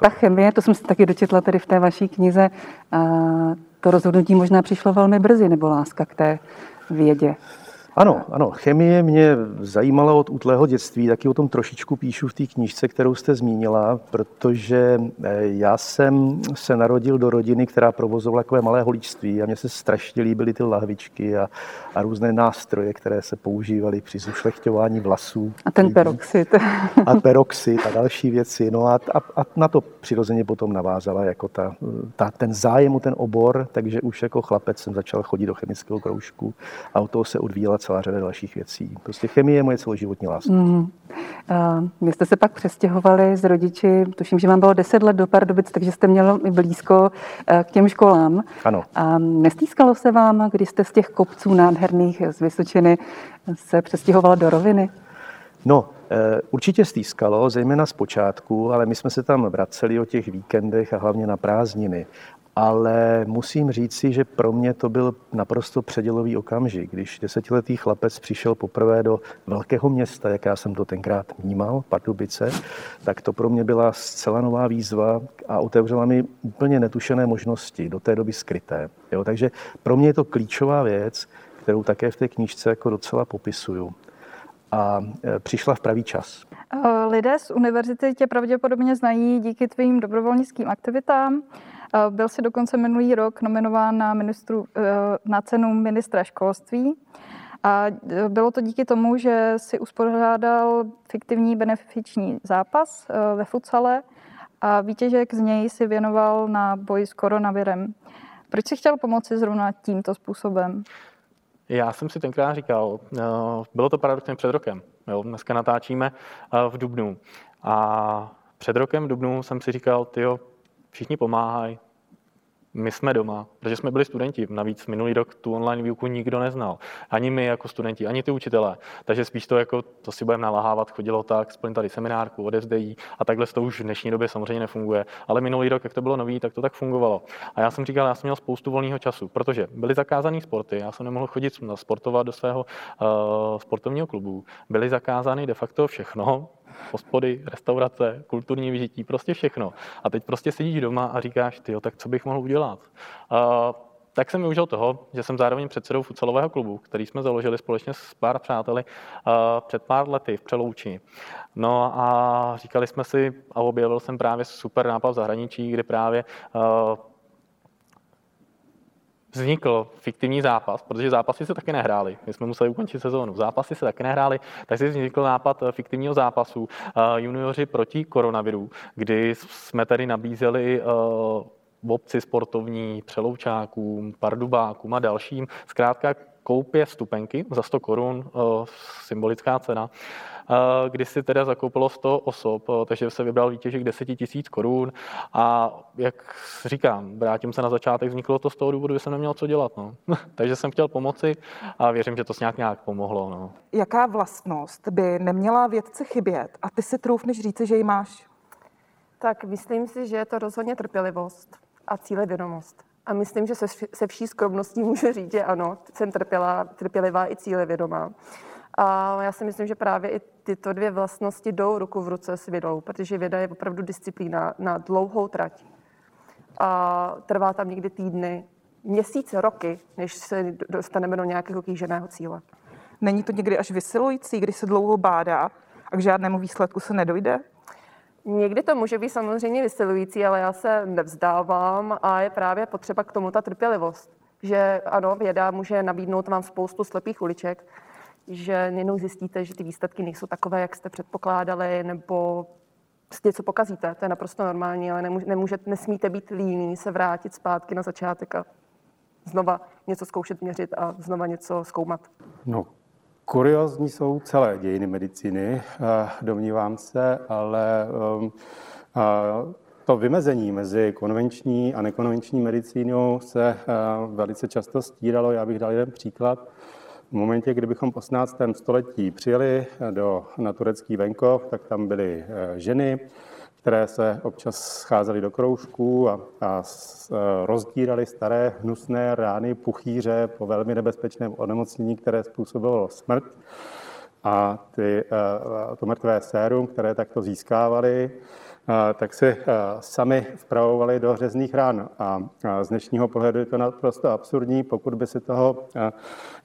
Ta chemie, to jsem se taky dočetla tady v té vaší knize, to rozhodnutí možná přišlo velmi brzy, nebo láska k té vědě. Ano, ano, chemie mě zajímala od útlého dětství, taky o tom trošičku píšu v té knížce, kterou jste zmínila, protože eh, já jsem se narodil do rodiny, která provozovala takové malé holíčství a mně se strašně líbily ty lahvičky a, a různé nástroje, které se používaly při zušlechťování vlasů. A ten peroxid. A peroxid a další věci. No a, a, a na to přirozeně potom navázala jako ta, ta, ten zájem o ten obor, takže už jako chlapec jsem začal chodit do chemického kroužku a od toho se odvíjela celá řada dalších věcí. Prostě chemie je moje celoživotní láska. Mm. Vy jste se pak přestěhovali s rodiči, tuším, že vám bylo 10 let do Pardubic, takže jste měl blízko eh, k těm školám. Ano. A nestýskalo se vám, když jste z těch kopců nádherných z Vysočiny se přestěhovala do roviny? No, eh, určitě stýskalo, zejména z počátku, ale my jsme se tam vraceli o těch víkendech a hlavně na prázdniny ale musím říci, že pro mě to byl naprosto předělový okamžik. Když desetiletý chlapec přišel poprvé do velkého města, jak já jsem to tenkrát vnímal, Pardubice, tak to pro mě byla zcela nová výzva a otevřela mi úplně netušené možnosti, do té doby skryté. Jo, takže pro mě je to klíčová věc, kterou také v té knížce jako docela popisuju. A e, přišla v pravý čas. Lidé z univerzity tě pravděpodobně znají díky tvým dobrovolnickým aktivitám. Byl si dokonce minulý rok nominován na, ministru, eh, na cenu ministra školství. A eh, bylo to díky tomu, že si uspořádal fiktivní benefiční zápas eh, ve futsale a výtěžek z něj si věnoval na boj s koronavirem. Proč si chtěl pomoci zrovna tímto způsobem? Já jsem si tenkrát říkal, bylo to paradoxně před rokem, jo, dneska natáčíme v Dubnu a před rokem v Dubnu jsem si říkal, tyjo, všichni pomáhají, my jsme doma, protože jsme byli studenti. Navíc minulý rok tu online výuku nikdo neznal. Ani my jako studenti, ani ty učitelé. Takže spíš to jako, to si budeme naláhávat, chodilo tak, splň tady seminárku, odevzdejí a takhle to už v dnešní době samozřejmě nefunguje. Ale minulý rok, jak to bylo nový, tak to tak fungovalo. A já jsem říkal, já jsem měl spoustu volného času, protože byly zakázané sporty, já jsem nemohl chodit sportovat do svého uh, sportovního klubu. Byly zakázány de facto všechno, hospody, restaurace, kulturní vyžití, prostě všechno. A teď prostě sedíš doma a říkáš, ty, tak co bych mohl udělat? Uh, tak jsem využil toho, že jsem zároveň předsedou futsalového klubu, který jsme založili společně s pár přáteli uh, před pár lety v Přelouči. No a říkali jsme si, a objevil jsem právě super nápad v zahraničí, kdy právě uh, vznikl fiktivní zápas, protože zápasy se taky nehrály. My jsme museli ukončit sezónu. Zápasy se taky nehrály, takže vznikl nápad eh, fiktivního zápasu eh, junioři proti koronaviru, kdy jsme tady nabízeli eh, v obci sportovní, přeloučákům, pardubákům a dalším. Zkrátka koupě vstupenky za 100 korun, symbolická cena, kdy si teda zakoupilo 100 osob, takže se vybral výtěžek 10 tisíc korun a jak říkám, vrátím se na začátek, vzniklo to z toho důvodu, že jsem neměl co dělat. No. takže jsem chtěl pomoci a věřím, že to nějak nějak pomohlo. No. Jaká vlastnost by neměla vědce chybět a ty si troufneš říci, že ji máš? Tak myslím si, že je to rozhodně trpělivost a cílevědomost. A myslím, že se, se vší skromností můžu říct, že ano, jsem trpěla, trpělivá i cílevědomá. A já si myslím, že právě i tyto dvě vlastnosti jdou ruku v ruce s vědou, protože věda je opravdu disciplína na dlouhou trať. A trvá tam někdy týdny, měsíce, roky, než se dostaneme do nějakého kýženého cíle. Není to někdy až vysilující, když se dlouho bádá a k žádnému výsledku se nedojde? Někdy to může být samozřejmě vysilující, ale já se nevzdávám a je právě potřeba k tomu ta trpělivost. Že ano, věda může nabídnout vám spoustu slepých uliček, že jenom zjistíte, že ty výsledky nejsou takové, jak jste předpokládali, nebo něco pokazíte, to je naprosto normální, ale nemůže, nesmíte být líní se vrátit zpátky na začátek a znova něco zkoušet měřit a znova něco zkoumat. No, kuriozní jsou celé dějiny medicíny, domnívám se, ale um, to vymezení mezi konvenční a nekonvenční medicínou se eh, velice často stíralo. Já bych dal jeden příklad. V momentě, kdybychom v 18. století přijeli do, na turecký venkov, tak tam byly eh, ženy, které se občas scházely do kroužků a, a eh, rozdíraly staré hnusné rány puchýře po velmi nebezpečném onemocnění, které způsobilo smrt. a ty, to mrtvé sérum, které takto získávali, tak si sami vpravovali do řezných ran. A z dnešního pohledu je to naprosto absurdní, pokud by si toho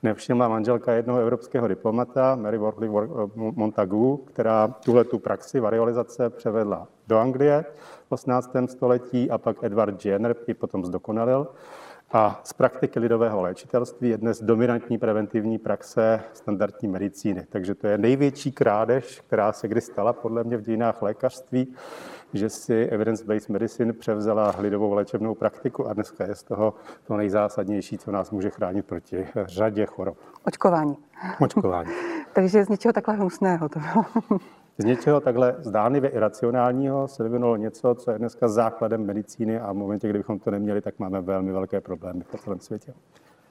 nevšimla manželka jednoho evropského diplomata, Mary Wortley Montagu, která tuhle tu praxi variolizace převedla do Anglie v 18. století a pak Edward Jenner ji potom zdokonalil. A z praktiky lidového léčitelství je dnes dominantní preventivní praxe standardní medicíny. Takže to je největší krádež, která se kdy stala podle mě v dějinách lékařství, že si evidence-based medicine převzala lidovou léčebnou praktiku a dneska je z toho to nejzásadnější, co nás může chránit proti řadě chorob. Očkování. Očkování. Takže z něčeho takhle hnusného to bylo. Z něčeho takhle zdánlivě iracionálního se vyvinulo něco, co je dneska základem medicíny a v momentě, kdybychom to neměli, tak máme velmi velké problémy po celém světě.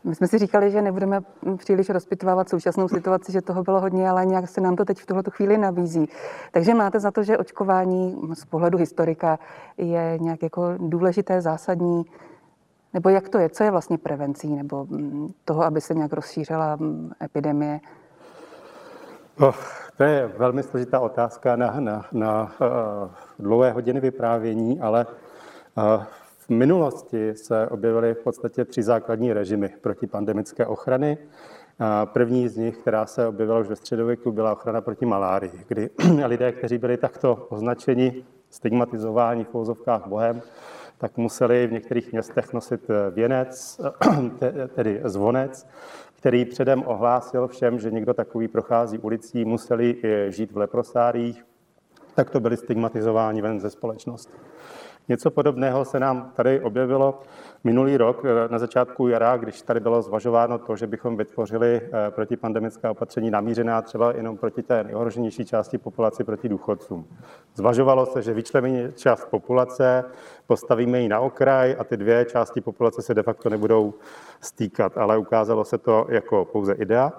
My jsme si říkali, že nebudeme příliš rozpitvávat současnou situaci, že toho bylo hodně, ale nějak se nám to teď v tuhle chvíli nabízí. Takže máte za to, že očkování z pohledu historika je nějak jako důležité, zásadní, nebo jak to je? Co je vlastně prevencí nebo mm, toho, aby se nějak rozšířila mm, epidemie? Oh, to je velmi složitá otázka na, na, na uh, dlouhé hodiny vyprávění, ale uh, v minulosti se objevily v podstatě tři základní režimy protipandemické ochrany. První z nich, která se objevila už ve středověku, byla ochrana proti malárii, kdy lidé, kteří byli takto označeni, stigmatizováni v pouzovkách Bohem, tak museli v některých městech nosit věnec, tedy zvonec, který předem ohlásil všem, že někdo takový prochází ulicí, museli žít v leprosáriích, tak to byli stigmatizováni ven ze společnosti. Něco podobného se nám tady objevilo minulý rok eh, na začátku jara, když tady bylo zvažováno to, že bychom vytvořili eh, protipandemická opatření namířená třeba jenom proti té nejohroženější části populace, proti důchodcům. Zvažovalo se, že vyčleníme část populace, postavíme ji na okraj a ty dvě části populace se de facto nebudou stýkat, ale ukázalo se to jako pouze idea.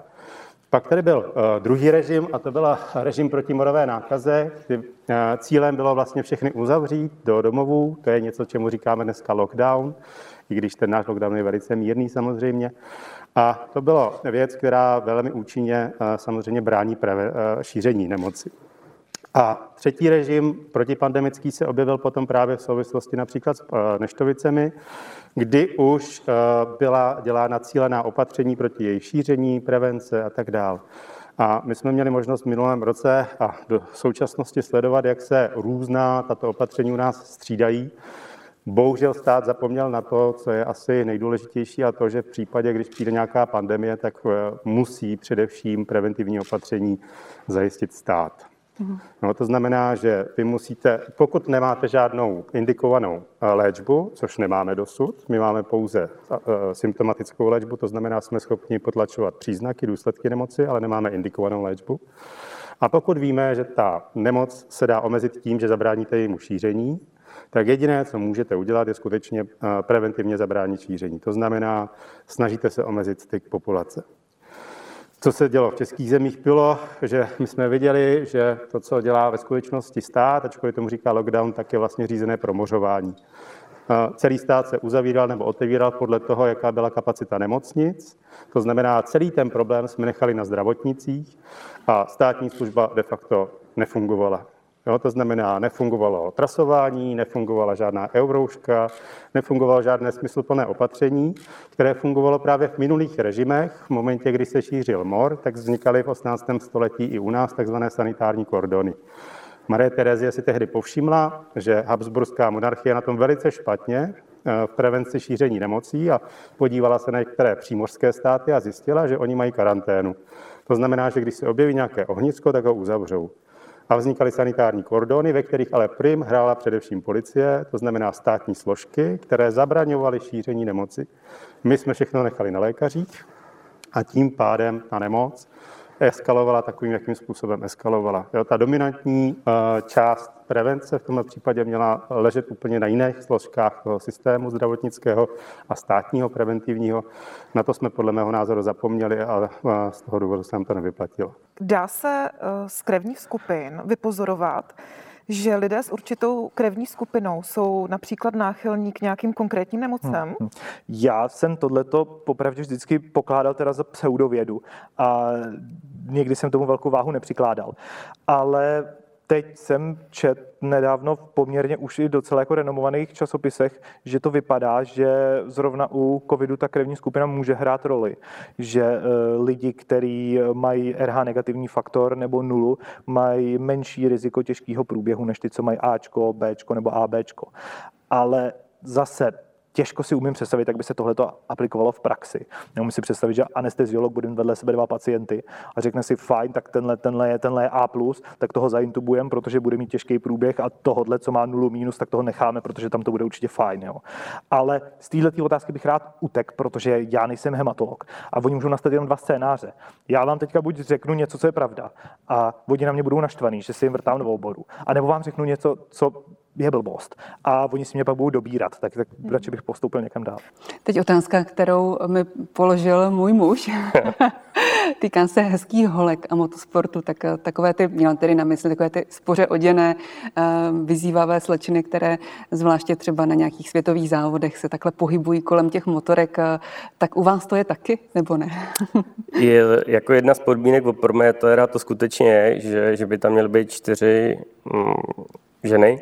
Pak tady byl eh, druhý režim, a to byl režim proti morové nákaze, kdy eh, cílem bylo vlastně všechny uzavřít do domovů. To je něco, čemu říkáme dneska lockdown, i když ten náš lockdown je velice mírný samozřejmě. A to byla věc, která velmi účinně eh, samozřejmě brání šíření nemoci. A třetí režim protipandemický se objevil potom právě v souvislosti například s neštovicemi, kdy už eh, byla dělána cílená opatření proti její šíření, prevence a tak dále. A my jsme měli možnost v minulém roce a do současnosti sledovat, jak se různá tato opatření u nás střídají. Bohužel stát zapomněl na to, co je asi nejdůležitější, a to, že v případě, když přijde nějaká pandemie, tak eh, musí především preventivní opatření zajistit stát. No, to znamená, že vy musíte, pokud nemáte žádnou indikovanou eh, léčbu, což nemáme dosud, my máme pouze eh, symptomatickou léčbu, to znamená, jsme schopni potlačovat příznaky, důsledky nemoci, ale nemáme indikovanou léčbu. A pokud víme, že ta nemoc se dá omezit tím, že zabráníte jejímu šíření, tak jediné, co můžete udělat, je skutečně eh, preventivně zabránit šíření. To znamená, snažíte se omezit styk populace co se dělo v českých zemích, bylo, že my jsme viděli, že to, co dělá ve skutečnosti stát, ačkoliv tomu říká lockdown, tak je vlastně řízené promořování. Celý stát se uzavíral nebo otevíral podle toho, jaká byla kapacita nemocnic. To znamená, celý ten problém jsme nechali na zdravotnicích a státní služba de facto nefungovala. Jo, to znamená, nefungovalo trasování, nefungovala žádná eurouška, nefungovalo žádné smysluplné opatření, které fungovalo právě v minulých režimech. V momentě, kdy se šířil mor, tak vznikaly v 18. století i u nás takzvané sanitární kordony. Marie Terezie si tehdy povšimla, že Habsburská monarchie je na tom velice špatně eh, v prevenci šíření nemocí a podívala se na některé přímořské státy a zjistila, že oni mají karanténu. To znamená, že když se objeví nějaké ohnisko, tak ho uzavřou a vznikaly sanitární kordony, ve kterých ale prim hrála především policie, to znamená státní složky, které zabraňovaly šíření nemoci. My jsme všechno nechali na lékařích a tím pádem ta nemoc eskalovala takovým, jakým způsobem eskalovala. Jo, ta dominantní uh, část prevence v tomto případě měla ležet úplně na jiných složkách systému zdravotnického a státního preventivního. Na to jsme podle mého názoru zapomněli a z toho důvodu se nám to nevyplatilo. Dá se uh, z krevních skupin vypozorovat, že lidé s určitou krevní skupinou jsou například náchylní k nějakým konkrétním nemocem? Hmm. Já jsem tohleto popravdě vždycky pokládal teda za pseudovědu a někdy jsem tomu velkou váhu nepřikládal. Ale teď jsem čet nedávno v poměrně už i docela jako renomovaných časopisech, že to vypadá, že zrovna u covidu ta krevní skupina může hrát roli. Že e, lidi, kteří mají RH negativní faktor nebo nulu, mají menší riziko těžkého průběhu než ty, co mají Ačko, Bčko nebo ABčko. Ale zase těžko si umím představit, jak by se tohle aplikovalo v praxi. Neumím si představit, že anesteziolog bude vedle sebe dva pacienty a řekne si, fajn, tak tenhle, tenhle, je, tenhle je A+, tak toho zaintubujeme, protože bude mít těžký průběh a tohle, co má nulu minus, tak toho necháme, protože tam to bude určitě fajn. Jo. Ale z této otázky bych rád utek, protože já nejsem hematolog a oni můžou nastat jenom dva scénáře. Já vám teďka buď řeknu něco, co je pravda a oni na mě budou naštvaný, že si jim vrtám do oboru, a nebo vám řeknu něco, co je blbost. A oni si mě pak budou dobírat, tak, tak hmm. radši bych postoupil někam dál. Teď otázka, kterou mi položil můj muž. Týká se hezkých holek a motosportu, tak eh, takové ty, měla tedy na mysli, takové ty spoře oděné, eh, vyzývavé slečiny, které zvláště třeba na nějakých světových závodech se takhle pohybují kolem těch motorek, eh, tak u vás to je taky, nebo ne? je, jako jedna z podmínek o prométora to skutečně je, že, že by tam měly být čtyři mm, ženy,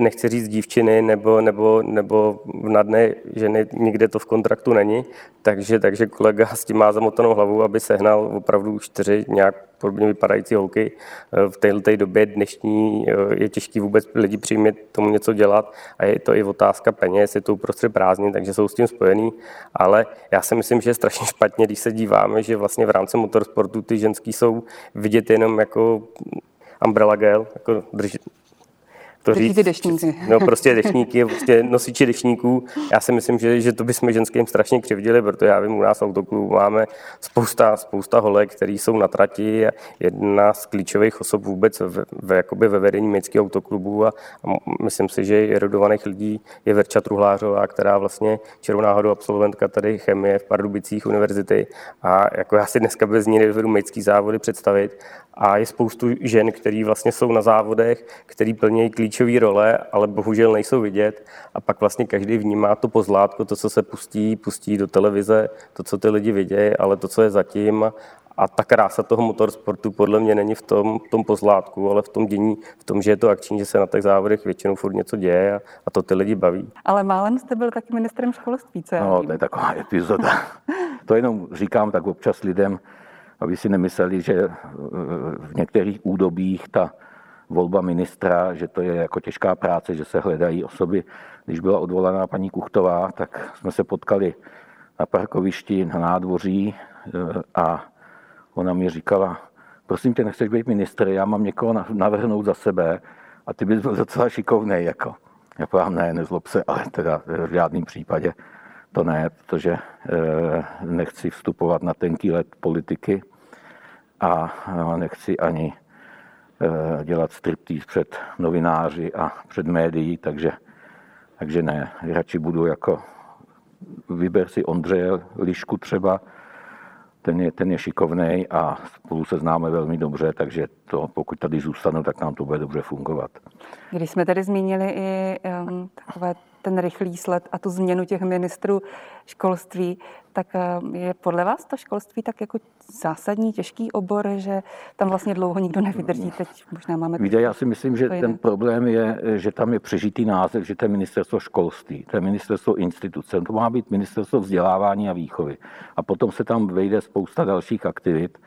nechci říct dívčiny nebo, nebo, nebo nadné ženy, nikde to v kontraktu není, takže, takže kolega s tím má zamotanou hlavu, aby sehnal opravdu čtyři nějak podobně vypadající holky. Eh, v této době dnešní eh, je těžký vůbec lidi přijmět tomu něco dělat a je to i otázka peněz, je to uprostřed prázdnin, takže jsou s tím spojený, ale já si myslím, že je strašně špatně, když se díváme, že vlastně v rámci motorsportu ty ženský jsou vidět jenom jako umbrella gel, jako to říct. Ty deštníky. No prostě deštníky, prostě nosiči deštníků. Já si myslím, že, že to bychom ženským strašně křivdili, protože já vím, u nás v autoklubu máme spousta, spousta holek, které jsou na trati a jedna z klíčových osob vůbec ve, ve, jakoby ve vedení městského autoklubu a, a, myslím si, že erudovaných lidí je Verča Truhlářová, která vlastně červená náhodou absolventka tady chemie v Pardubicích univerzity a jako já si dneska bez ní nedovedu městský závody představit a je spoustu žen, které vlastně jsou na závodech, který plnějí klíčové role, ale bohužel nejsou vidět a pak vlastně každý vnímá to pozlátko, to, co se pustí, pustí do televize, to, co ty lidi vidějí, ale to, co je zatím a ta krása toho motorsportu podle mě není v tom, v tom pozlátku, ale v tom dění, v tom, že je to akční, že se na těch závodech většinou furt něco děje a, a to ty lidi baví. Ale málem jste byl taky ministrem školství, co já No, to je taková epizoda. to jenom říkám tak občas lidem, aby si nemysleli, že v některých údobích ta volba ministra, že to je jako těžká práce, že se hledají osoby. Když byla odvolaná paní Kuchtová, tak jsme se potkali na parkovišti na nádvoří eh, a ona mi říkala, prosím tě, nechceš být ministr, já mám někoho navrhnout za sebe a ty bys byl docela šikovný. Jako. Já povím, ne, nezlob se, ale teda v žádném případě to ne, protože eh, nechci vstupovat na tenký let politiky a nechci ani dělat striptease před novináři a před médií, takže, takže ne, radši budu jako vyber si Ondřeje Lišku třeba, ten je, ten je šikovný a spolu se známe velmi dobře, takže to, pokud tady zůstanu, tak nám to bude dobře fungovat. Když jsme tady zmínili i um, takové ten rychlý sled a tu změnu těch ministrů školství, tak eh, je podle vás to školství tak jako zásadní, těžký obor, že tam vlastně dlouho nikdo nevydrží. Teď možná máme... Víte, já si myslím, že ten problém je, že tam je přežitý název, že to je ministerstvo školství, to je ministerstvo instituce, to má být ministerstvo vzdělávání a výchovy. A potom se tam vejde spousta dalších aktivit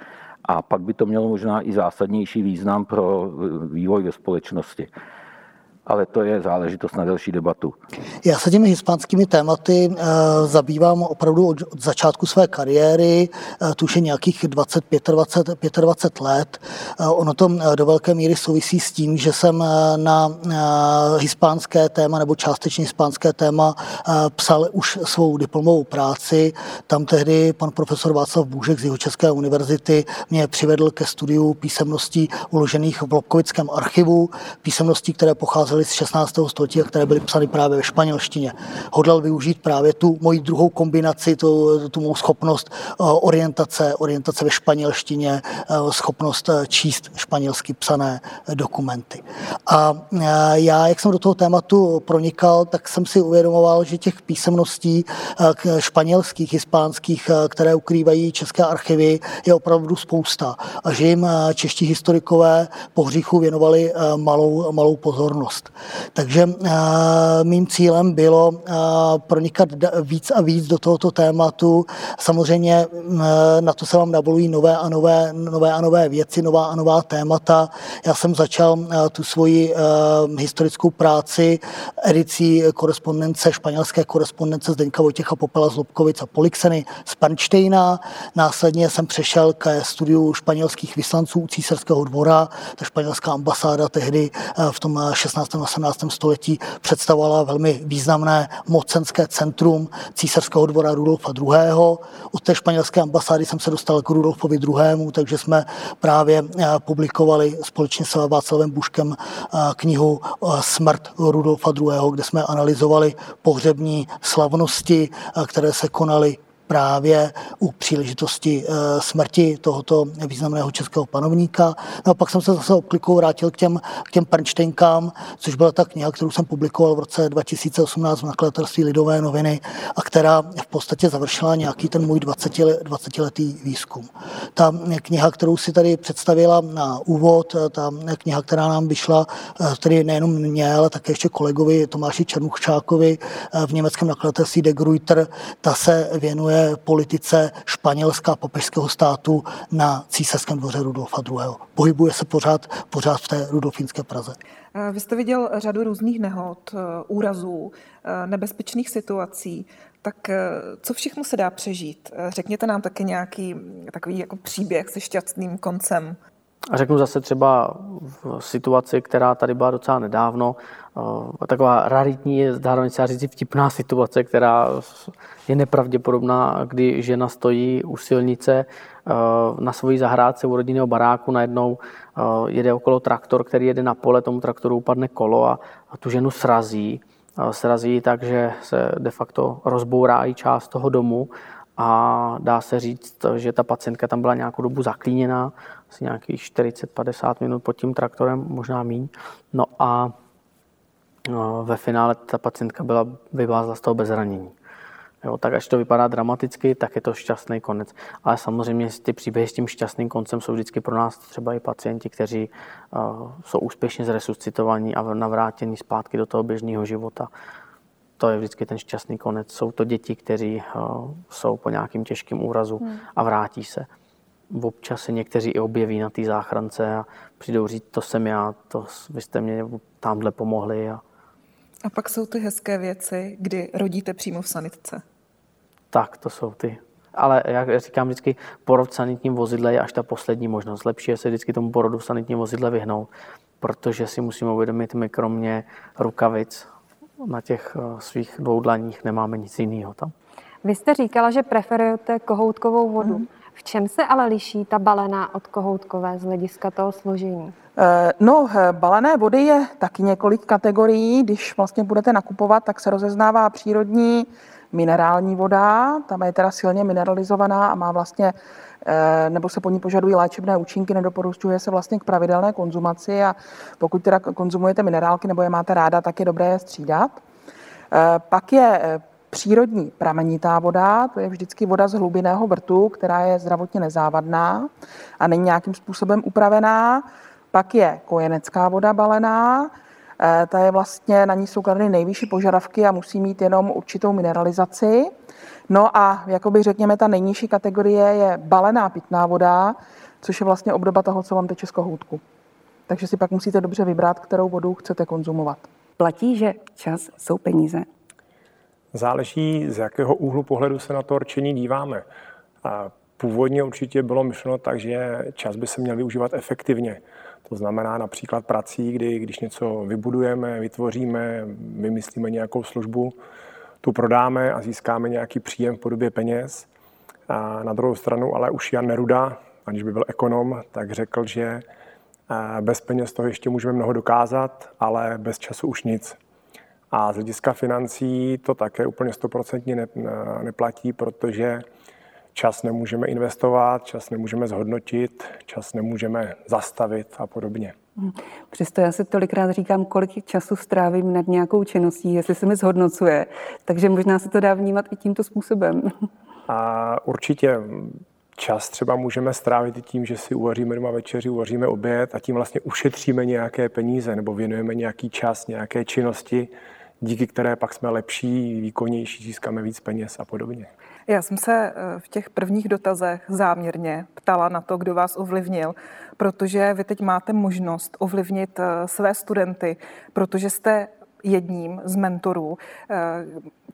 a pak by to mělo možná i zásadnější význam pro vývoj ve společnosti ale to je záležitost na delší debatu. Já se těmi hispánskými tématy e, zabývám opravdu od, začátku své kariéry, e, tuž je nějakých 25, 20, 25 let. E, ono to do velké míry souvisí s tím, že jsem na hispánské téma nebo částečně hispánské téma psal už svou diplomovou práci. Tam tehdy pan profesor Václav Bůžek z Jihočeské univerzity mě přivedl ke studiu písemností uložených v Lobkovickém archivu, písemností, které pocházely pocházely z 16. století a které byly psány právě ve španělštině. Hodlal využít právě tu moji druhou kombinaci, tu, tu mou schopnost orientace, orientace ve španělštině, schopnost číst španělsky psané dokumenty. A já, jak jsem do toho tématu pronikal, tak jsem si uvědomoval, že těch písemností španělských, hispánských, které ukrývají české archivy, je opravdu spousta a že jim čeští historikové po hříchu věnovali malou, malou pozornost. Takže mým cílem bylo pronikat víc a víc do tohoto tématu. Samozřejmě na to se vám navolují nové a nové, nové a nové věci, nová a nová témata. Já jsem začal tu svoji historickou práci edicí korespondence, španělské korespondence Zdeňka Vojtěcha Popela z Lobkovic a Polixeny z Pernštejna. Následně jsem přešel ke studiu španělských vyslanců u císařského dvora. Ta španělská ambasáda tehdy v tom 16. a 17. století představovala velmi významné mocenské centrum císařského dvora Rudolfa II. Od té španělské ambasády jsem se dostal k Rudolfovi II., takže jsme právě publikovali společně s Václavem Buškem knihu Smrt Rudolfa II., kde jsme analyzovali pohřební slavnosti, které se konaly právě u příležitosti eh, smrti tohoto významného českého panovníka. No a pak jsem se zase obklikou vrátil k těm, k těm Pernštejnkám, což byla ta kniha, kterou jsem publikoval v roce 2018 v nakladatelství Lidové noviny a která v podstatě završila nějaký ten můj 20, 20 letý výzkum. Ta kniha, kterou si tady představila na úvod, ta kniha, která nám vyšla, eh, tedy nejenom mě, ale také ještě kolegovi Tomáši Černuchčákovi eh, v německém nakladatelství De Gruyter, ta se věnuje politice Španělska papežského státu na císařském dvoře Rudolfa II. Pohybuje se pořád, pořád v té rudolfínské Praze. Vy jste viděl řadu různých nehod, eh, úrazů, eh, nebezpečných situací. Tak eh, co všechno se dá přežít? Řekněte nám taky nějaký takový jako příběh se šťastným koncem. A řeknu zase třeba v situaci, která tady byla docela nedávno, taková raritní, zároveň se říct vtipná situace, která je nepravděpodobná, kdy žena stojí u silnice na svojí zahrádce u rodinného baráku, najednou jede okolo traktor, který jede na pole, tomu traktoru upadne kolo a, tu ženu srazí. Srazí tak, že se de facto rozbourá i část toho domu a dá se říct, že ta pacientka tam byla nějakou dobu zaklíněná, asi nějakých 40-50 minut pod tím traktorem, možná míň. No a ve finále ta pacientka byla vyvázla z toho bez zranění. Jo, tak až to vypadá dramaticky, tak je to šťastný konec. Ale samozřejmě ty příběhy s tím šťastným koncem jsou vždycky pro nás třeba i pacienti, kteří uh, jsou úspěšně zresuscitovaní a navrátěni zpátky do toho běžného života. To je vždycky ten šťastný konec. Jsou to děti, kteří uh, jsou po nějakým těžkém úrazu hmm. a vrátí se. Občas se někteří i objeví na té záchrance a přijdou říct, to jsem já, to vy jste mě tamhle pomohli. A, a pak jsou ty hezké věci, kdy rodíte přímo v sanitce. Tak, to jsou ty. Ale jak říkám vždycky, porod v sanitním vozidle je až ta poslední možnost. Lepší je se vždycky tomu porodu v sanitním vozidle vyhnout, protože si musíme uvědomit, my kromě rukavic na těch eh, svých dvou dlaních nemáme nic jiného tam. Vy jste říkala, že preferujete kohoutkovou vodu. Mm. V čem se ale liší ta balená od kohoutkové z hlediska toho složení? Eh, no, eh, balené vody je taky několik kategorií. Když vlastně budete nakupovat, tak se rozeznává přírodní, minerální voda. Tam je teda silně mineralizovaná a má vlastně eh, nebo se po ní požadují léčebné účinky, nedoporučuje se vlastně k pravidelné konzumaci a pokud teda konzumujete minerálky nebo je máte ráda, tak je dobré je střídat. Pak je přírodní pramenitá voda, to je vždycky voda z hlubinného vrtu, která je zdravotně nezávadná a není nějakým způsobem upravená. Pak je kojenecká voda balená, eh, ta je vlastně, na ní jsou kladeny nejvyšší požadavky a musí mít jenom určitou mineralizaci. No a jakoby řekněme, ta nejnižší kategorie je balená pitná voda, což je vlastně obdoba toho, co vám teče z kohoutku. Takže si pak musíte dobře vybrat, kterou vodu chcete konzumovat. Platí, že čas jsou peníze. Záleží, z jakého úhlu pohledu se na to rčení díváme. A původně určitě bylo myšleno tak, že čas by se měl využívat efektivně. To znamená například prací, kdy když něco vybudujeme, vytvoříme, vymyslíme nějakou službu, tu prodáme a získáme nějaký příjem v podobě peněz. A na druhou stranu ale už Jan Neruda, aniž by byl ekonom, tak řekl, že Bez peněz toho ještě můžeme mnoho dokázat, ale bez času už nic. A z hlediska financí to také úplně stoprocentně ne, neplatí, protože čas nemůžeme investovat, čas nemůžeme zhodnotit, čas nemůžeme zastavit a podobně. Hm. Přesto já si tolikrát říkám, kolik času strávím nad nějakou činností, jestli se mi zhodnocuje. Takže možná se to dá vnímat i tímto způsobem. A určitě čas třeba můžeme strávit i tím, že si uvaříme doma večeři, uvaříme oběd a tím vlastně ušetříme nějaké peníze nebo věnujeme nějaký čas, nějaké činnosti, díky které pak jsme lepší, výkonnější, získáme víc peněz a podobně. Já jsem se eh, v těch prvních dotazech záměrně ptala na to, kdo vás ovlivnil, protože vy teď máte možnost ovlivnit eh, své studenty, protože jste jedním z mentorů eh,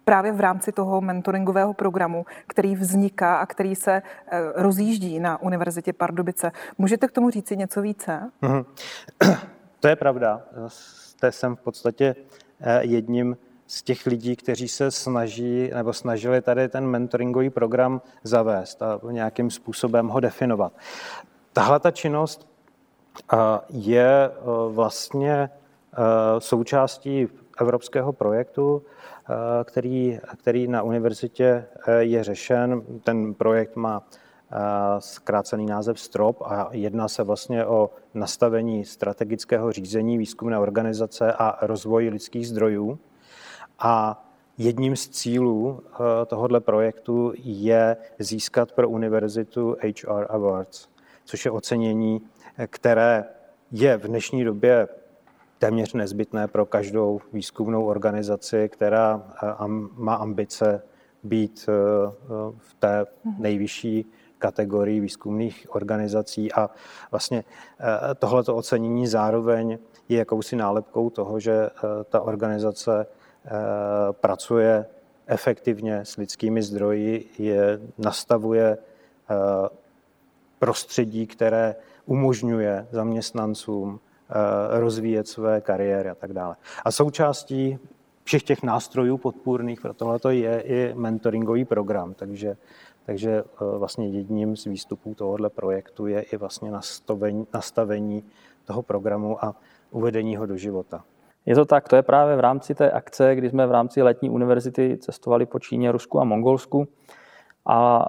právě v rámci toho mentoringového programu, který vzniká a který se rozjíždí na Univerzitě Pardubice. Můžete k tomu říci něco více? Mm-hmm. To je pravda. Jste jsem v podstatě jedním z těch lidí, kteří se snaží nebo snažili tady ten mentoringový program zavést a nějakým způsobem ho definovat. Tahle ta činnost je vlastně součástí evropského projektu, který, který na univerzitě je řešen. Ten projekt má zkrácený název STROP a jedná se vlastně o nastavení strategického řízení výzkumné organizace a rozvoj lidských zdrojů. A jedním z cílů eh, tohoto projektu je získat pro univerzitu HR Awards, což je ocenění, které je v dnešní době téměř nezbytné pro každou výzkumnou organizaci, která eh, má ambice být eh, v té nejvyšší kategorii výzkumných organizací a vlastně tohleto ocenění zároveň je jakousi nálepkou toho, že ta organizace Eh, pracuje efektivně s lidskými zdroji, je, nastavuje eh, prostředí, které umožňuje zaměstnancům eh, rozvíjet své kariéry a tak dále. A součástí všech těch nástrojů podpůrných pro tohle je i mentoringový program, takže, takže vlastně jedním z výstupů tohoto projektu je i vlastně nastavení, toho programu a uvedení ho do života. Je to tak, to je právě v rámci té akce, kdy jsme v rámci letní univerzity cestovali po Číně, Rusku a Mongolsku. A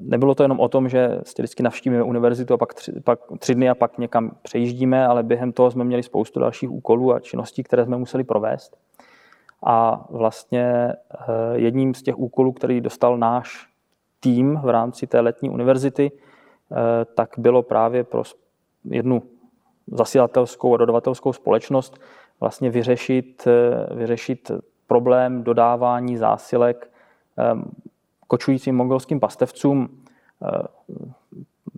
nebylo to jenom o tom, že vždycky navštívíme univerzitu a pak tři, pak tři dny a pak někam přejíždíme, ale během toho jsme měli spoustu dalších úkolů a činností, které jsme museli provést. A vlastně eh, jedním z těch úkolů, který dostal náš tým v rámci té letní univerzity, eh, tak bylo právě pro jednu zasílatelskou a dodavatelskou společnost vlastně vyřešit, eh, vyřešit problém dodávání zásilek ehm, kočujícím mongolským pastevcům, eh,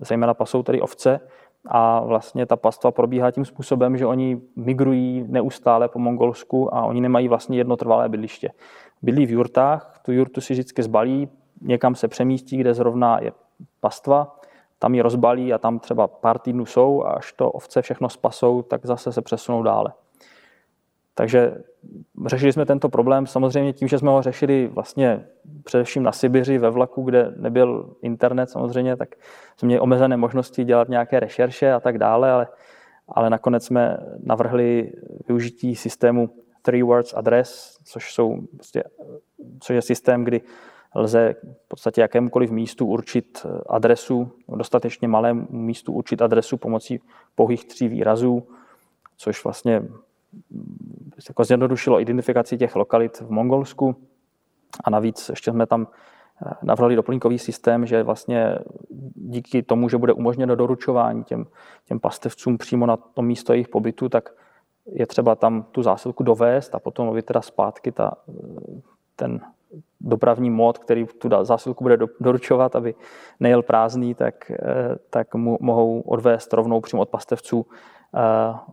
zejména pasou tedy ovce, a vlastně ta pastva probíhá tím způsobem, že oni migrují neustále po Mongolsku a oni nemají vlastně jedno trvalé bydliště. Bydlí v jurtách, tu jurtu si vždycky zbalí, někam se přemístí, kde zrovna je pastva, tam ji rozbalí a tam třeba pár týdnů jsou a až to ovce všechno spasou, tak zase se přesunou dále. Takže řešili jsme tento problém samozřejmě tím, že jsme ho řešili vlastně především na Sibiři ve vlaku, kde nebyl internet samozřejmě, tak jsme měli omezené možnosti dělat nějaké rešerše a tak dále, ale, ale nakonec jsme navrhli využití systému Three Words Address, což, jsou, prostě, což je systém, kdy lze v podstatě jakémukoliv místu určit adresu, dostatečně malému místu určit adresu pomocí pouhých tří výrazů, což vlastně jako zjednodušilo identifikaci těch lokalit v Mongolsku. A navíc ještě jsme tam eh, navrhli doplňkový systém, že vlastně díky tomu, že bude umožněno doručování těm, těm pastevcům přímo na to místo jejich pobytu, tak je třeba tam tu zásilku dovést a potom teda zpátky ta, ten dopravní mod, který tu zásilku bude doručovat, aby nejel prázdný, tak, eh, tak mu mohou odvést rovnou přímo od pastevců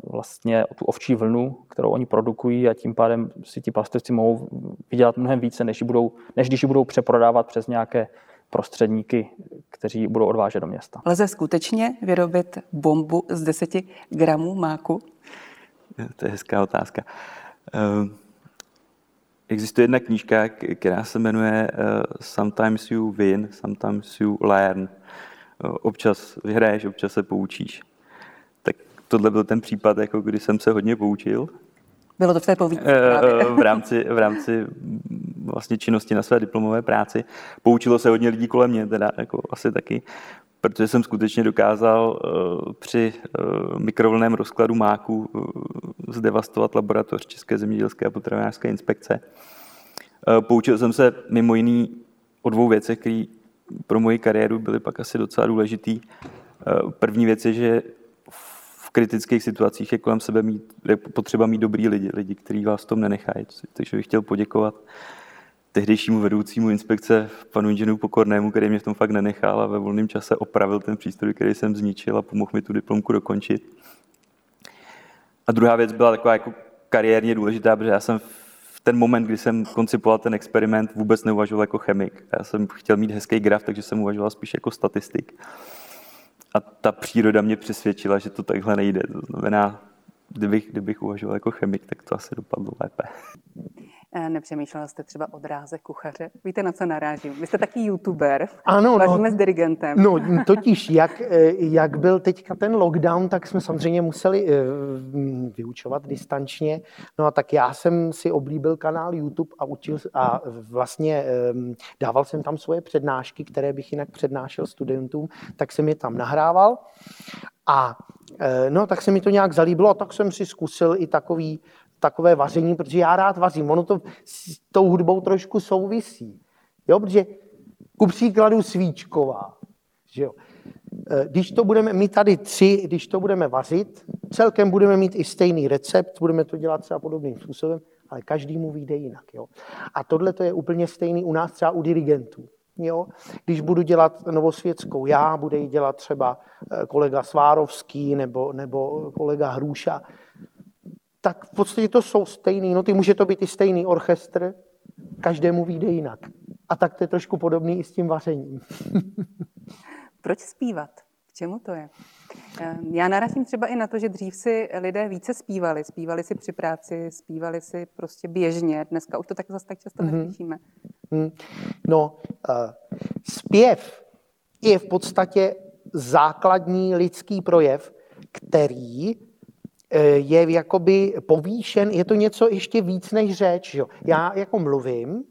vlastně tu ovčí vlnu, kterou oni produkují a tím pádem si ti pastevci mohou vydělat mnohem více, než, budou, než když ji budou přeprodávat přes nějaké prostředníky, kteří budou odvážet do města. Lze skutečně vyrobit bombu z 10 gramů máku? To je hezká otázka. Ehm, existuje jedna knížka, která se jmenuje eh, Sometimes you win, sometimes you learn. Občas vyhraješ, občas se poučíš. tak tohle byl ten případ, jako kdy jsem se hodně poučil. Bylo to v té povídce Eh, v rámci, v rámci mm, vlastně činnosti na své diplomové práci. Poučilo se hodně lidí kolem mě, teda jako asi taky, protože jsem skutečně dokázal eh, při eh, mikrovlném rozkladu máku eh, zdevastovat laboratoř České zemědělské a potravinářské inspekce. Poučil jsem se mimo jiný o dvou věcech, které pro moji kariéru byly pak asi docela důležitý. První věc je, že v kritických situacích je kolem sebe mít, je potřeba mít dobrý lidi, lidi, kteří vás v tom nenechají. Takže bych chtěl poděkovat tehdejšímu vedoucímu inspekce panu inženýru Pokornému, který mě v tom fakt nenechal a ve volném čase opravil ten přístroj, který jsem zničil a pomohl mi tu diplomku dokončit. A druhá věc byla taková jako kariérně důležitá, protože já jsem v ten moment, kdy jsem koncipoval ten experiment, vůbec neuvažoval jako chemik. Já jsem chtěl mít hezký graf, takže jsem uvažoval spíš jako statistik. A ta příroda mě přesvědčila, že to takhle nejde. To znamená, kdybych, kdybych uvažoval jako chemik, tak to asi dopadlo lépe. Eh, Nepřemýšlela jste třeba o dráze kuchaře? Víte, na co narážím? Vy jste taky youtuber. Ano, no. S dirigentem. No, totiž, jak, eh, jak byl teďka ten lockdown, tak jsme samozřejmě museli eh, mm, vyučovat distančně. No a tak já jsem si oblíbil kanál YouTube a učil a vlastně ehm, dával jsem tam svoje přednášky, které bych jinak přednášel studentům, tak jsem je tam nahrával. A no, tak se mi to nějak zalíbilo, a tak jsem si zkusil i takový, takové vaření, protože já rád vařím. Ono to s tou hudbou trošku souvisí. Jo, protože ku příkladu svíčková. Že jo. Eh, Když to budeme, my tady tři, když to budeme vařit, celkem budeme mít i stejný recept, budeme to dělat třeba podobným způsobem, ale každý mu vyjde jinak. Jo. A tohle to je úplně stejný u nás třeba u dirigentů. Jo? Když budu dělat novosvětskou já, bude ji dělat třeba eh, kolega Svárovský nebo, nebo kolega Hrůša, tak v podstatě to jsou stejný. No ty může to být i stejný orchestr, každému vyjde jinak. A tak to je trošku podobný i s tím vařením. Proč zpívat? K čemu to je? Eh, Já narazím třeba i na to, že dřív si lidé více zpívali. Zpívali si při práci, zpívali si prostě běžně. Dneska už to tak zase tak často Mhm. neslyšíme. Hmm. No, uh, zpěv je v podstatě základní lidský projev, který je jakoby povýšen, je to něco ještě víc než řeč. Jo. Já jako mluvím,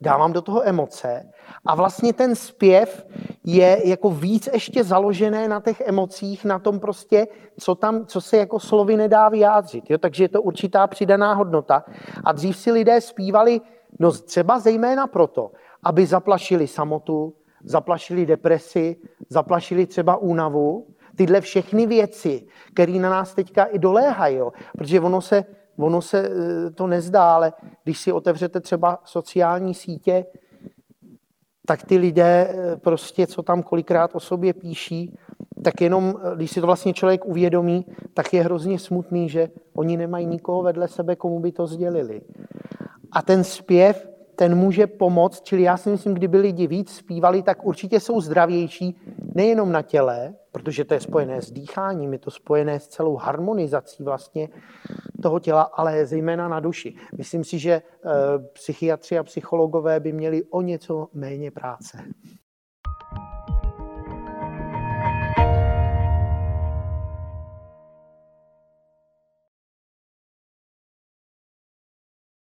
dávám do toho emoce a vlastně ten zpěv je jako víc ještě založené na těch emocích, na tom prostě, co tam, co se jako slovy nedá vyjádřit. Jo? Takže je to určitá přidaná hodnota. A dřív si lidé zpívali, no třeba zejména proto, aby zaplašili samotu, zaplašili depresi, zaplašili třeba únavu, tyhle všechny věci, které na nás teďka i doléhají, jo? protože ono se, ono se eh, to nezdá, ale když si otevřete třeba sociální sítě, tak ty lidé eh, prostě, co tam kolikrát o sobě píší, tak jenom, eh, když si to vlastně člověk uvědomí, tak je hrozně smutný, že oni nemají nikoho vedle sebe, komu by to sdělili. A ten zpěv, ten může pomoct, čili já si myslím, kdyby lidi víc zpívali, tak určitě jsou zdravější nejenom na těle, protože to je spojené s dýcháním, je to spojené s celou harmonizací vlastně toho těla, ale zejména na duši. Myslím si, že eh, psychiatři a psychologové by měli o něco méně práce.